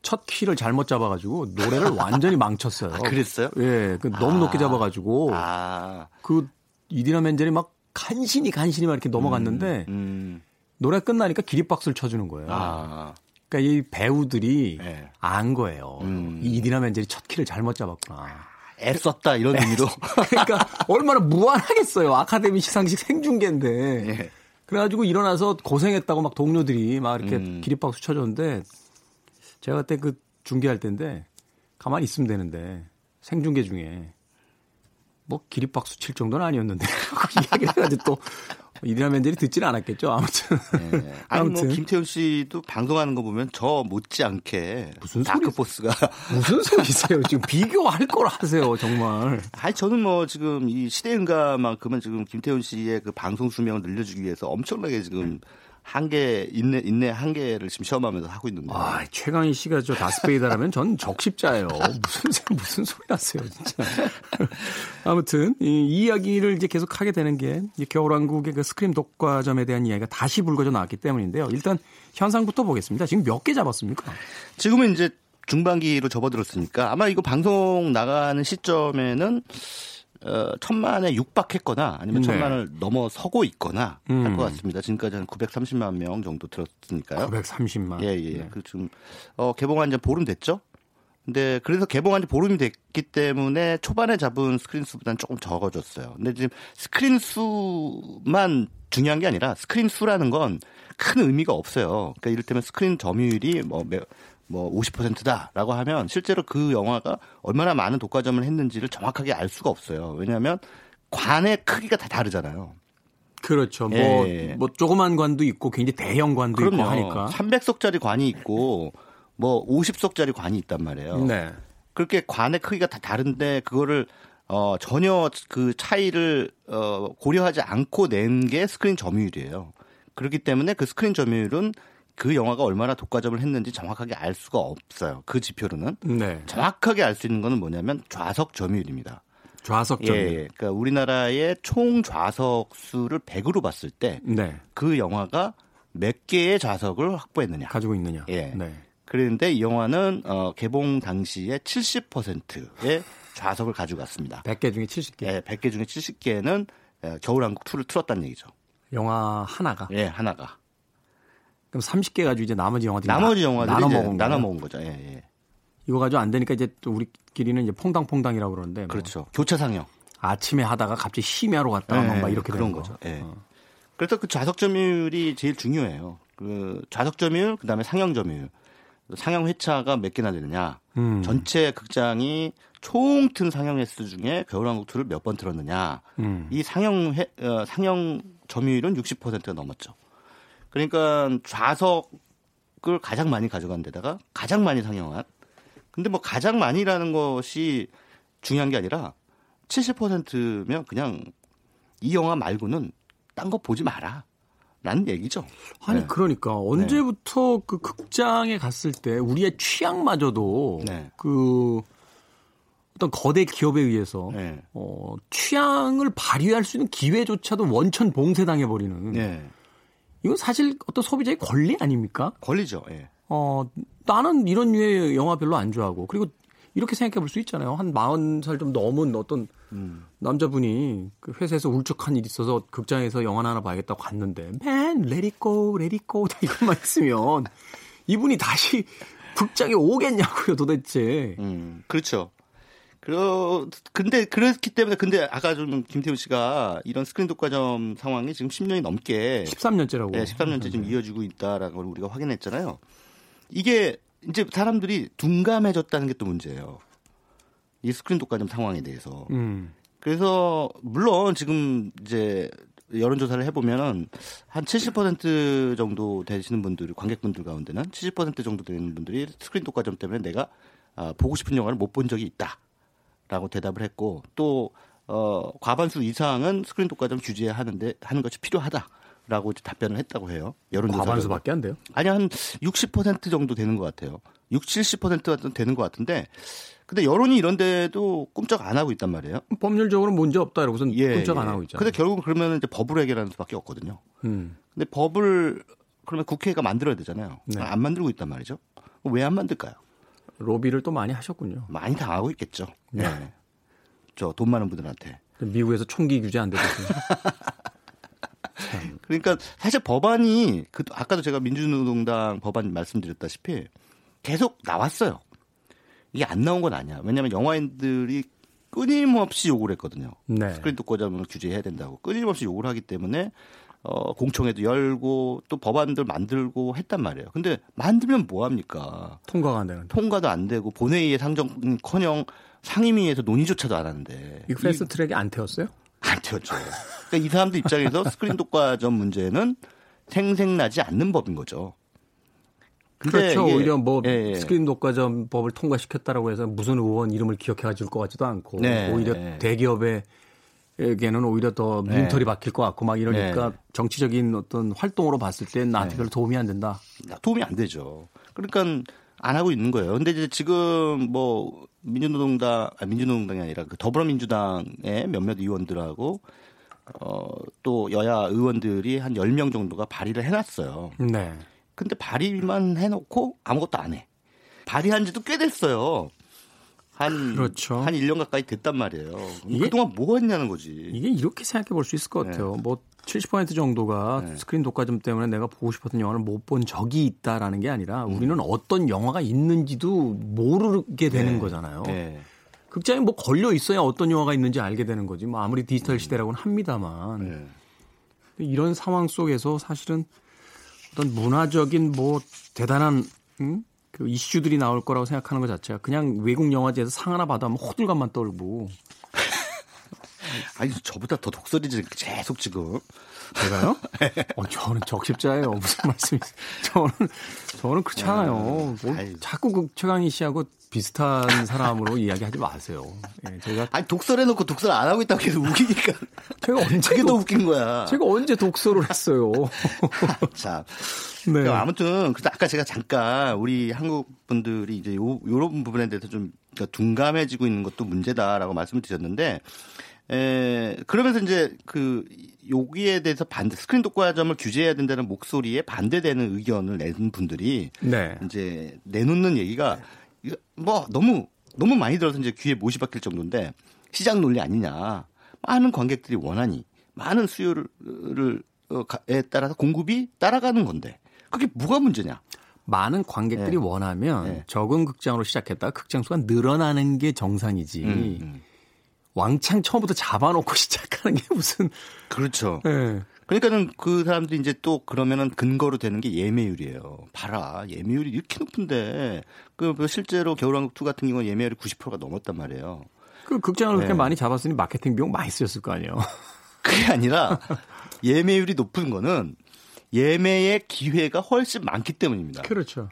첫 키를 잘못 잡아가지고 노래를 *laughs* 완전히 망쳤어요. 아, 그랬어요? 예, 그 너무 아. 높게 잡아가지고 아. 그 이디나 멘젤이 막 간신히 간신히 막 이렇게 넘어갔는데 음, 음. 노래 끝나니까 기립박수를 쳐주는 거예요. 아. 그러니까 이 배우들이 네. 안 거예요. 음. 이 이디나 멘젤이 첫 키를 잘못 잡았구나. 애썼다 이런 의미로. *laughs* 그러니까 얼마나 무한하겠어요. 아카데미 시상식 생중계인데. 네. 그래가지고 일어나서 고생했다고 막 동료들이 막 이렇게 음. 기립박수 쳐줬는데 제가 그때 그 중계할 때인데 가만히 있으면 되는데 생중계 중에 뭐 기립박수 칠 정도는 아니었는데 *laughs* 그 이야기를 해가지고 또 이디나 멘젤이 듣지는 않았겠죠. 아무튼. 네. *laughs* 아니 뭐 김태훈 씨도 방송하는 거 보면 저 못지않게 무슨 dark force가 *laughs* 무슨 소리세요? 지금 비교할 걸 하세요 정말. 아니 저는 뭐 지금 이 시대음감만큼은 지금 김태훈 씨의 그 방송 수명을 늘려주기 위해서 엄청나게 지금 한계 인내 인내 한계를 지금 시험하면서 하고 있는데. 아 최강희 씨가 저 다스베이다라면 전 적십자예요. *laughs* 무슨 무슨 소리 하세요 진짜. *laughs* 아무튼 이, 이, 이야기를 이제 계속 하게 되는 게 겨울왕국의 그 스크림 독과점에 대한 이야기가 다시 불거져 나왔기 때문인데요. 일단 현상부터 보겠습니다. 지금 몇 개 잡았습니까? 지금은 이제 중반기로 접어들었으니까 아마 이거 방송 나가는 시점에는 어, 천만에 육박했거나 아니면 네. 천만을 넘어서고 있거나 음. 할것 같습니다. 지금까지 한 930만 명 정도 들었으니까요. 930만. 예, 예. 네. 그 좀, 어, 개봉한 지 보름 됐죠? 근데 그래서 개봉한 지 보름이 됐기 때문에 초반에 잡은 스크린 수보다는 조금 적어졌어요. 근데 지금 스크린 수만 중요한 게 아니라 스크린 수라는 건 큰 의미가 없어요. 그러니까 이를테면 스크린 점유율이 뭐 뭐 50%다라고 하면 실제로 그 영화가 얼마나 많은 독과점을 했는지를 정확하게 알 수가 없어요. 왜냐하면 관의 크기가 다 다르잖아요. 그렇죠. 뭐, 예. 뭐 조그만 관도 있고 굉장히 대형 관도 그럼요. 있고 하니까. 300석짜리 관이 있고 뭐 50석짜리 관이 있단 말이에요. 네. 그렇게 관의 크기가 다 다른데 그거를 어 전혀 그 차이를 어 고려하지 않고 낸 게 스크린 점유율이에요. 그렇기 때문에 그 스크린 점유율은 그 영화가 얼마나 독과점을 했는지 정확하게 알 수가 없어요. 그 지표로는. 네. 정확하게 알 수 있는 거는 뭐냐면 좌석 점유율입니다. 좌석 점유율. 예, 그러니까 우리나라의 총 좌석 수를 100으로 봤을 때그 네. 영화가 몇 개의 좌석을 확보했느냐. 가지고 있느냐. 예. 네. 그런데 이 영화는 어, 개봉 당시에 70%의 좌석을 가져갔습니다. 100개 중에 70개. 예, 100개 중에 70개는 겨울왕국 2를 틀었다는 얘기죠. 영화 하나가. 예, 하나가. 그럼 30개 가지고 이제 나머지 영화들이 나머지 영화들이 나눠 먹은 나눠 먹은 거죠. 예, 예. 이거 가지고 안 되니까 이제 또 우리끼리는 이제 퐁당퐁당이라고 그러는데 뭐 그렇죠. 교차 상영. 아침에 하다가 갑자기 심야로 갔다가 예, 막 이렇게 그런 거죠. 거. 예. 어. 그래서 그 좌석 점유율이 제일 중요해요. 그 좌석 점유율, 그다음에 상영 점유율. 상영 회차가 몇 개나 되느냐. 음. 전체 극장이 총 튼 상영 횟수 중에 겨울왕국 2를 몇 번 틀었느냐. 음. 이 상영 회, 어, 상영 점유율은 60%가 넘었죠. 그러니까 좌석을 가장 많이 가져간 데다가 가장 많이 상영한. 근데 뭐 가장 많이라는 것이 중요한 게 아니라 70%면 그냥 이 영화 말고는 딴 거 보지 마라. 라는 얘기죠. 아니 네. 그러니까 언제부터 그 극장에 갔을 때 우리의 취향마저도 네. 그 어떤 거대 기업에 의해서 네. 어, 취향을 발휘할 수 있는 기회조차도 원천 봉쇄당해 버리는 네. 이건 사실 어떤 소비자의 권리 아닙니까? 권리죠. 예. 어, 나는 이런 류의 영화 별로 안 좋아하고 그리고 이렇게 생각해 볼 수 있잖아요. 한 40살 좀 넘은 어떤 음. 남자분이 그 회사에서 울적한 일이 있어서 극장에서 영화 하나 봐야겠다고 갔는데 맨 it go 다 이것만 있으면 이분이 다시 *laughs* 극장에 오겠냐고요 도대체. 음, 그렇죠. 그러, 근데, 그렇기 때문에, 근데 아까 좀 김태우 씨가 이런 스크린 독과점 상황이 지금 10년이 넘게 13년째라고. 네, 13년째 지금 이어지고 있다라는 걸 우리가 확인했잖아요. 이게 이제 사람들이 둔감해졌다는 게 또 문제예요. 이 스크린 독과점 상황에 대해서. 음. 그래서 물론 지금 이제 여론 조사를 해보면은 한70% 정도 되시는 분들이 관객분들 가운데는 70% 정도 되는 분들이 스크린 독과점 때문에 내가 아, 보고 싶은 영화를 못 본 적이 있다 라고 대답을 했고 또 어, 과반수 이상은 스크린 독과점 규제하는데 하는 것이 필요하다 라고 이제 답변을 했다고 해요. 여론조사 과반수밖에 안 돼요. 아니 한 60% 정도 되는 것 같아요. 60, 70%가 되는 것 같은데 근데 여론이 이런데도 꿈쩍 안 하고 있단 말이에요. 법률적으로 문제 없다 이러고선 꼼짝 안 하고 있잖아요. 근데 결국은 그러면 이제 법으로 해결하는 수밖에 없거든요. 음. 근데 법을 그러면 국회가 만들어야 되잖아요. 네. 안 만들고 있단 말이죠. 왜 안 만들까요? 로비를 또 많이 하셨군요. 많이 당하고 있겠죠. 네. 네. 저돈 많은 분들한테. 미국에서 총기 규제 안 되고 *laughs* 그러니까 사실 법안이 그 아까도 제가 민주노동당 법안 말씀드렸다시피 계속 나왔어요. 이게 안 나온 건 아니야. 왜냐하면 영화인들이 끊임없이 요구를 했거든요. 네. 스크린 독과점을 규제해야 된다고 끊임없이 요구를 하기 때문에 어, 공청회도 열고 또 법안들 만들고 했단 말이에요. 근데 만들면 뭐 합니까? 통과가 안 되는. 통과도 안 되고 본회의에 상정커녕 상임위에서 논의조차도 안 하는데 이거 패스트 트랙이 안 태웠어요? 안 되었죠. 그러니까 이 사람들 입장에서 스크린 독과점 문제는 생생나지 않는 법인 거죠. 그렇죠. 오히려 뭐 예, 예. 스크린 독과점 법을 통과시켰다라고 해서 무슨 의원 이름을 기억해 가질 것 같지도 않고 네. 오히려 네. 대기업 에게는 오히려 더 민털이 박힐 것 같고 막 이러니까 네. 정치적인 어떤 활동으로 봤을 때 나한테 별로 도움이 안 된다. 도움이 안 되죠. 그러니까 안 하고 있는 거예요. 근데 이제 지금 뭐 민주노동당, 아, 민주노동당이 아니라 그 더불어민주당의 몇몇 의원들하고 어, 또 여야 의원들이 한 10명 정도가 발의를 해 놨어요. 네. 근데 발의만 해 놓고 아무것도 안 해. 발의한 지도 꽤 됐어요. 한, 그렇죠. 한 1년 가까이 됐단 말이에요. 이게- 그동안 뭐 했냐는 거지. 이게 이렇게 생각해 볼 수 있을 것 같아요. 뭐70% 정도가 네. 스크린 독과점 때문에 내가 보고 싶었던 영화를 못 본 적이 있다라는 게 아니라 음. 우리는 어떤 영화가 있는지도 모르게 되는 네. 거잖아요. 네. 극장에 뭐 걸려 있어야 어떤 영화가 있는지 알게 되는 거지. 뭐 아무리 디지털 시대라고는 합니다만 네. 이런 상황 속에서 사실은 어떤 문화적인 뭐 대단한 음? 그 이슈들이 나올 거라고 생각하는 것 자체가 그냥 외국 영화제에서 상 하나 받아면 호들갑만 떨고 아니, 저보다 더 독설이지, 계속 지금. 제가요? *laughs* 어, 저는 적십자예요. 무슨 말씀이세요? 저는 저는 그렇지 않아요. 뭐 아이. 자꾸 그 최강희 씨하고 비슷한 사람으로 *laughs* 이야기하지 마세요. 예, 제가 아니, 독설해놓고 독설 안 하고 있다고 계속 우기니까. *laughs* 제가 언제 그게 더 독, 웃긴 거야. 제가 언제 독서를 했어요? 자, 네. 아무튼 그래서 아까 제가 잠깐 우리 한국 분들이 이제 요 요런 부분에 대해서 좀 그러니까 둔감해지고 있는 것도 문제다라고 말씀을 드렸는데 에 그러면서 이제 그 여기에 대해서 반대 스크린 독과점을 규제해야 된다는 목소리에 반대되는 의견을 낸 분들이 네. 이제 내놓는 얘기가 이거 뭐 너무 너무 많이 들어서 이제 귀에 못이 박힐 정도인데 시장 논리 아니냐. 많은 관객들이 원하니 많은 수요를 어, 에 따라서 공급이 따라가는 건데 그게 뭐가 문제냐? 많은 관객들이 네. 원하면 네. 적은 극장으로 시작했다가 극장 수가 늘어나는 게 정상이지. 음, 음. 왕창 처음부터 잡아놓고 *laughs* 시작하는 게 무슨 그렇죠. 네. 그러니까는 그 사람들이 이제 또 그러면은 근거로 되는 게 예매율이에요. 봐라 예매율이 이렇게 높은데 그뭐 실제로 겨울왕국 2 같은 경우는 예매율이 90%가 넘었단 말이에요. 그 극장을 그렇게 네. 많이 잡았으니 마케팅 비용 많이 쓰였을 거 아니에요. *laughs* 그게 아니라 예매율이 높은 거는 예매의 기회가 훨씬 많기 때문입니다. 그렇죠.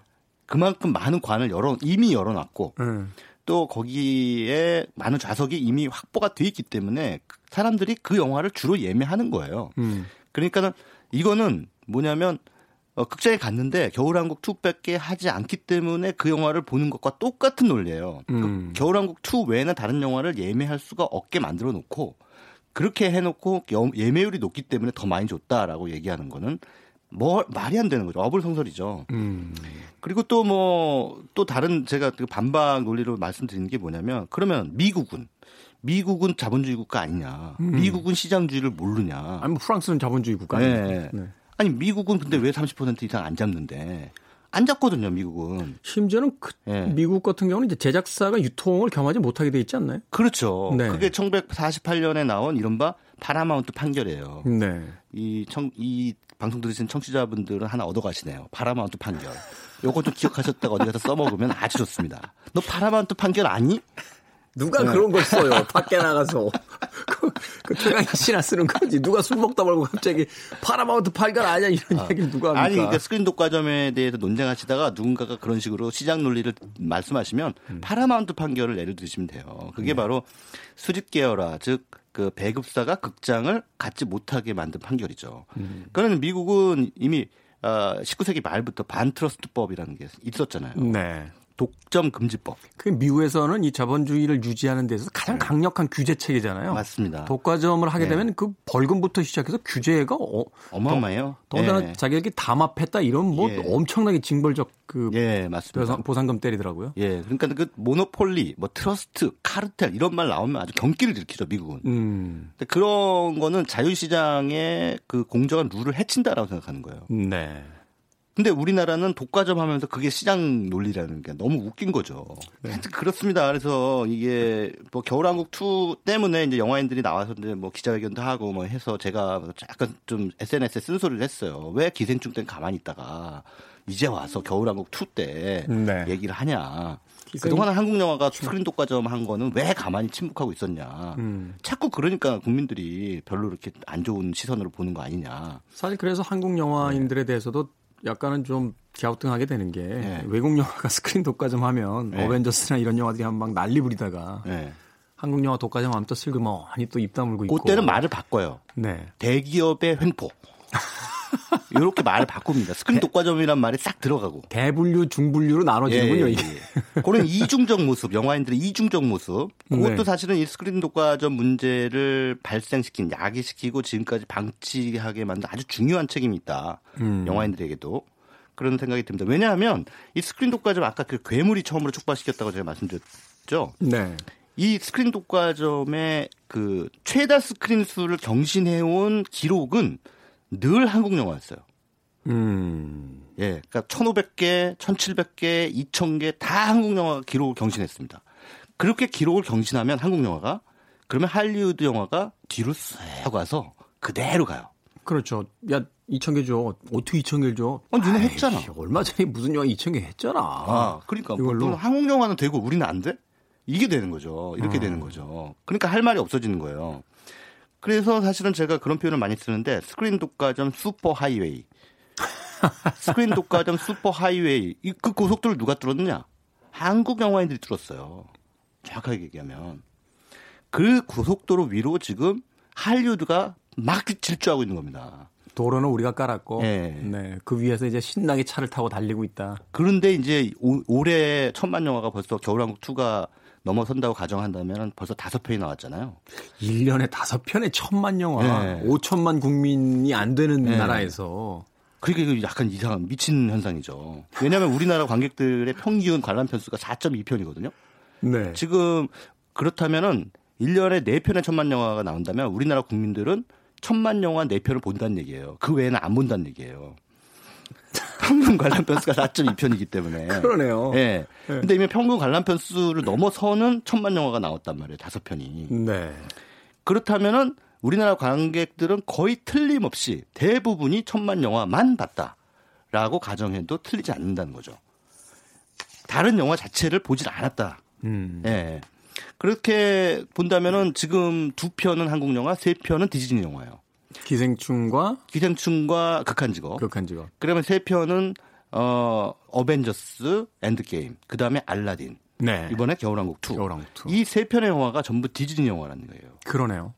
그만큼 많은 관을 열어 이미 열어놨고 음. 또 거기에 많은 좌석이 이미 확보가 돼 있기 때문에 사람들이 그 영화를 주로 예매하는 거예요. 음. 그러니까는 이거는 뭐냐면 어, 극장에 갔는데 겨울왕국 2밖에 하지 않기 때문에 그 영화를 보는 것과 똑같은 논리예요. 그 음. 그 겨울왕국 2 외에는 다른 영화를 예매할 수가 없게 만들어 놓고 그렇게 해놓고 예매율이 높기 때문에 더 많이 줬다라고 얘기하는 거는 뭐 말이 안 되는 거죠. 어불성설이죠. 음. 그리고 또 뭐또 뭐, 다른 제가 그 반박 논리로 말씀드리는 게 뭐냐면 그러면 미국은 미국은 자본주의 국가 아니냐? 음. 미국은 시장주의를 모르냐? 아니 뭐 프랑스는 자본주의 국가 아니냐? 네. 네. 아니 미국은 근데 왜 30% 이상 안 잡는데? 안 잡거든요, 미국은. 심지어는 그 네. 미국 같은 경우는 이제 제작사가 유통을 겸하지 못하게 돼 있지 않나요? 그렇죠. 네. 그게 1948년에 나온 이른바 파라마운트 판결이에요. 네. 이, 청, 이 방송 들으신 청취자분들은 하나 얻어가시네요. 파라마운트 판결. 좀 기억하셨다가 어디 가서 써먹으면 아주 좋습니다. 너 파라마운트 판결 아니? 누가 네. 그런 걸 써요? 밖에 나가서. *laughs* 그, 그 최광희 씨나 쓰는 거지. 누가 술 먹다 말고 갑자기 파라마운트 판결 아니야 이런 아, 얘기를 누가 합니까? 아니 그러니까 스크린 독과점에 대해서 논쟁하시다가 누군가가 그런 식으로 시장 논리를 말씀하시면 음. 파라마운트 판결을 예를 드시면 돼요. 그게 네. 바로 수직 계열화 즉 그 배급사가 극장을 갖지 못하게 만든 판결이죠. 음. 그러는 미국은 이미 어, 19세기 말부터 반트러스트법이라는 게 있었잖아요. 네. 독점 금지법. 그 미국에서는 이 자본주의를 유지하는 데서 가장 네. 강력한 규제 체계잖아요. 맞습니다. 독과점을 하게 네. 되면 그 벌금부터 시작해서 규제가 어, 어마어마해요. 더군다나 네. 자기네끼리 담합했다 이런 뭐 예. 엄청나게 징벌적 그 예, 맞습니다. 보상금 때리더라고요. 예, 그러니까 그 모노폴리, 뭐 트러스트, 카르텔 이런 말 나오면 아주 경기를 일으키죠 미국은. 음. 근데 그런 거는 자유시장의 그 공정한 룰을 해친다라고 생각하는 거예요. 네. 근데 우리나라는 독과점 하면서 그게 시장 논리라는 게 너무 웃긴 거죠. 네. 그렇습니다. 그래서 이게 뭐 겨울왕국 2 때문에 이제 영화인들이 나와서 이제 뭐 기자회견도 하고 뭐 해서 제가 약간 좀 SNS에 쓴소리를 했어요. 왜 기생충 때는 가만히 있다가 이제 와서 겨울왕국 2때 네. 얘기를 하냐. 기생... 그동안 한국 영화가 스크린 독과점 한 거는 왜 가만히 침묵하고 있었냐. 음. 자꾸 그러니까 국민들이 별로 이렇게 안 좋은 시선으로 보는 거 아니냐. 사실 그래서 한국 영화인들에 대해서도 약간은 좀 갸우뚱하게 되는 게 네. 외국 영화가 *laughs* 스크린 독과점 하면 네. 어벤져스나 이런 영화들이 한 막 난리 부리다가 네. 한국 영화 독과점 하면 또 슬그머니 또 입 다물고 있고. 그때는 말을 바꿔요. 네. 대기업의 횡포. *laughs* *laughs* 이렇게 말을 바꿉니다. 스크린 독과점이란 말이 싹 들어가고. 대분류, 중분류로 나눠지는군요, 예, 예, 이게. 예. 그런 이중적 모습, 영화인들의 이중적 모습. 그것도 네. 사실은 이 스크린 독과점 문제를 발생시킨, 야기시키고 지금까지 방치하게 만든 아주 중요한 책임이 있다. 음. 영화인들에게도. 그런 생각이 듭니다. 왜냐하면 이 스크린 독과점 아까 그 괴물이 처음으로 촉발시켰다고 제가 말씀드렸죠. 네. 이 스크린 독과점의 그 최다 스크린 수를 경신해온 기록은 늘 한국 영화였어요. 음. 예. 그러니까 1,500개, 1,700개, 2,000개 다 한국 영화가 기록을 경신했습니다. 그렇게 기록을 경신하면 한국 영화가 그러면 할리우드 영화가 뒤로 쓱 와서 그대로 가요. 그렇죠. 야, 2,000개 줘. 어떻게 2,000개 줘? 아, 니네 했잖아. 얼마 전에 무슨 영화 2,000개 했잖아. 아, 그러니까. 이걸로. 한국 영화는 되고 우리는 안 돼? 이게 되는 거죠. 이렇게 어. 되는 거죠. 그러니까 할 말이 없어지는 거예요. 그래서 사실은 제가 그런 표현을 많이 쓰는데 스크린 독과점 슈퍼 하이웨이. *laughs* 스크린 독과점 슈퍼 하이웨이. 그 고속도로를 누가 뚫었느냐? 한국 영화인들이 뚫었어요. 정확하게 얘기하면. 그 고속도로 위로 지금 할리우드가 막 질주하고 있는 겁니다. 도로는 우리가 깔았고, 네. 네. 그 위에서 이제 신나게 차를 타고 달리고 있다. 그런데 이제 오, 올해 천만 영화가 벌써 겨울왕국 2가 넘어선다고 가정한다면 벌써 다섯 편이 나왔잖아요. 1년에 다섯 편에 천만 영화, 네. 5천만 국민이 안 되는 네. 나라에서. 그게 약간 이상한 미친 현상이죠. 왜냐하면 우리나라 관객들의 평균 관람 편수가 4.2편이거든요. 네. 지금 그렇다면은 1년에 4편의 천만 영화가 나온다면 우리나라 국민들은 천만 영화 4편을 본다는 얘기예요. 그 외에는 안 본다는 얘기예요. 평균 관람 편수가 4.2편이기 때문에. 그러네요. 예. 네. 네. 근데 이미 평균 관람 편수를 넘어서는 천만 영화가 나왔단 말이에요. 다섯 편이. 네. 그렇다면은 우리나라 관객들은 거의 틀림없이 대부분이 천만 영화만 봤다라고 가정해도 틀리지 않는다는 거죠. 다른 영화 자체를 보질 않았다. 음. 예. 그렇게 본다면은 지금 두 편은 한국 영화, 세 편은 디즈니 영화예요. 기생충과 기생충과 극한직업. 극한직업. 그러면 세 편은 어 어벤져스 엔드게임. 그다음에 알라딘. 네. 이번에 겨울왕국 2. 겨울왕국 2. 이 세 편의 영화가 전부 디즈니 영화라는 거예요. 그러네요.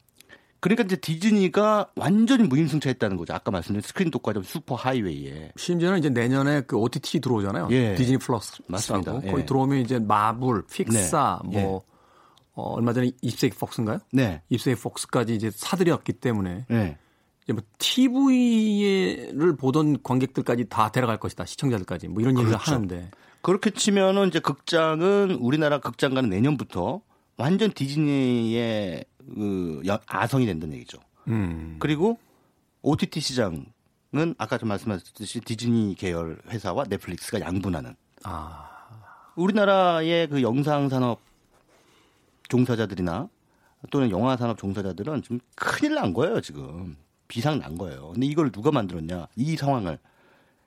그러니까 이제 디즈니가 완전히 무임승차했다는 거죠. 아까 말씀드린 스크린 독과점 슈퍼 하이웨이에. 심지어는 이제 내년에 그 OTT 들어오잖아요. 예. 디즈니 플러스 맞습니다. 예. 거기 들어오면 이제 마블, 픽사, 네. 뭐 예. 어, 얼마 전에 입세기 폭스인가요? 네. 입세기 폭스까지 이제 사들였기 때문에 네. 이제 뭐 TV를 보던 관객들까지 다 데려갈 것이다. 시청자들까지 뭐 이런 그렇죠. 얘기를 하는데 그렇게 치면은 이제 극장은 우리나라 극장가는 내년부터 완전 디즈니의 그 아성이 된다는 얘기죠. 음. 그리고 OTT 시장은 아까 좀 말씀하셨듯이 디즈니 계열 회사와 넷플릭스가 양분하는. 아. 우리나라의 그 영상 산업 종사자들이나 또는 영화 산업 종사자들은 좀 큰일 난 거예요, 지금. 비상 난 거예요. 근데 이걸 누가 만들었냐? 이 상황을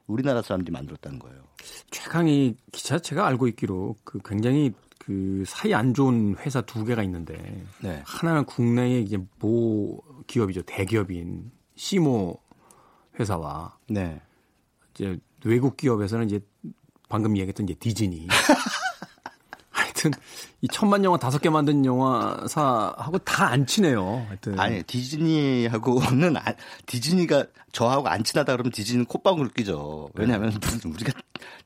우리나라 사람들이 만들었다는 거예요. 최강희 기자 제가 알고 있기로 그 굉장히 그 사이 안 좋은 회사 두 개가 있는데 네. 하나는 국내의 이제 모 기업이죠 대기업인 시모 회사와 네. 이제 외국 기업에서는 이제 방금 얘기했던 이제 디즈니 *laughs* 하여튼 이 천만 영화 다섯 개 만든 영화사하고 다 안 친해요. 하여튼 아니 디즈니하고는 안, 디즈니가 저하고 안 친하다 그러면 디즈니는 콧방울 끼죠. 왜냐하면 무슨 우리가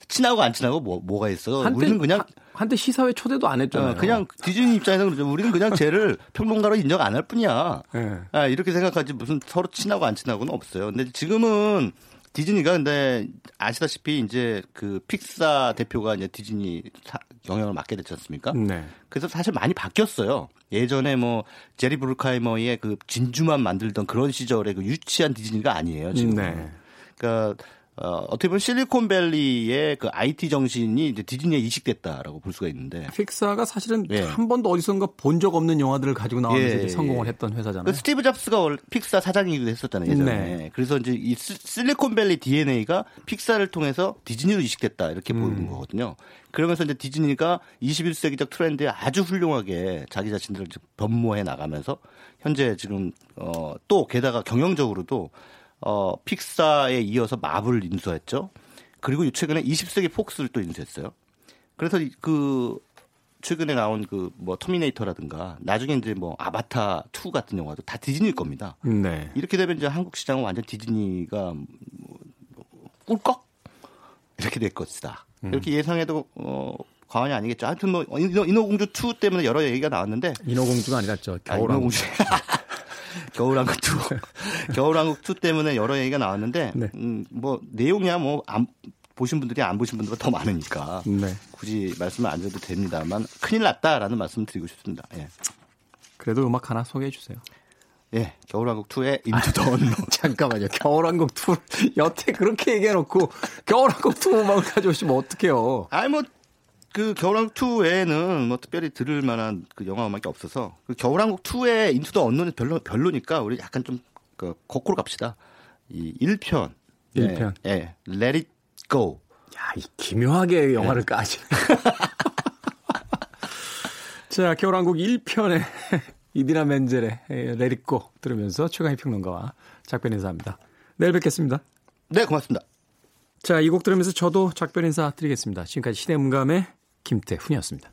친하고 안 친하고 뭐 뭐가 있어? 한때, 우리는 그냥 한때 시사회 초대도 안 했잖아요. 어, 그냥 디즈니 입장에서 그러죠. 우리는 그냥 쟤를 *laughs* 평론가로 인정 안 할 뿐이야. 네. 아, 이렇게 생각하지 무슨 서로 친하고 안 친하고는 없어요. 근데 지금은 디즈니가 근데 아시다시피 이제 그 픽사 대표가 이제 디즈니 사, 경영을 맡게 됐지 않습니까? 네. 그래서 사실 많이 바뀌었어요. 예전에 뭐 제리 브루카이머의 그 진주만 만들던 그런 시절의 그 유치한 디즈니가 아니에요. 지금. 네. 그러니까 어, 어떻게 보면 실리콘밸리의 그 IT 정신이 이제 디즈니에 이식됐다라고 볼 수가 있는데. 픽사가 사실은 예. 한 번도 어디선가 본 적 없는 영화들을 가지고 나와서 예. 성공을 했던 회사잖아요. 그 스티브 잡스가 픽사 사장이기도 했었잖아요, 예전에. 네. 그래서 이제 이 실리콘밸리 DNA가 픽사를 통해서 디즈니로 이식됐다 이렇게 음. 보이는 거거든요. 그러면서 이제 디즈니가 21세기적 트렌드에 아주 훌륭하게 자기 자신들을 변모해 나가면서 현재 지금 어, 또 게다가 경영적으로도 어, 픽사에 이어서 마블을 인수했죠. 그리고 최근에 20세기 폭스를 또 인수했어요. 그래서 그 최근에 나온 그 뭐 터미네이터라든가 나중에 이제 뭐 아바타 2 같은 영화도 다 디즈니일 겁니다. 네. 이렇게 되면 이제 한국 시장은 완전 디즈니가 뭐 꿀꺽 이렇게 될 것이다. 음. 이렇게 예상해도 어 과언이 아니겠죠. 하여튼 뭐 인어, 인어공주 2 때문에 여러 얘기가 나왔는데 인어공주가 아니라 저. 겨울왕국주. 아, 겨울왕국 2. 겨울왕국 2 때문에 여러 얘기가 나왔는데 네. 음, 뭐 내용이야 뭐 안 보신 분들이 안 보신 분들보다 더 많으니까 네. 굳이 말씀을 안 드려도 됩니다만 큰일 났다라는 말씀 을 드리고 싶습니다. 예. 그래도 음악 하나 소개해 주세요. 예, 겨울왕국 2의 인투 더 언노. 잠깐만요. 겨울왕국 2 여태 그렇게 얘기해 놓고 겨울왕국 2 음악을 가져오시면 어떡해요. 아니 뭐 그 겨울왕국 2 외에는 뭐 특별히 들을 만한 그 영화 음악이 없어서 그 겨울왕국 2의 인투 더 언론은 별로 별로니까 우리 약간 좀 그 거꾸로 갑시다. 이 1편. 1편. 예. 예. Let it go. 야, 이 기묘하게 영화를 예. 까지. *laughs* 자, 겨울왕국 1편의 *laughs* 이디나 멘젤의 Let it go 들으면서 최강희 평론가와 작별 인사합니다. 내일 뵙겠습니다. 네, 고맙습니다. 자, 이 곡 들으면서 저도 작별 인사 드리겠습니다. 지금까지 시대문감의 김태훈이었습니다.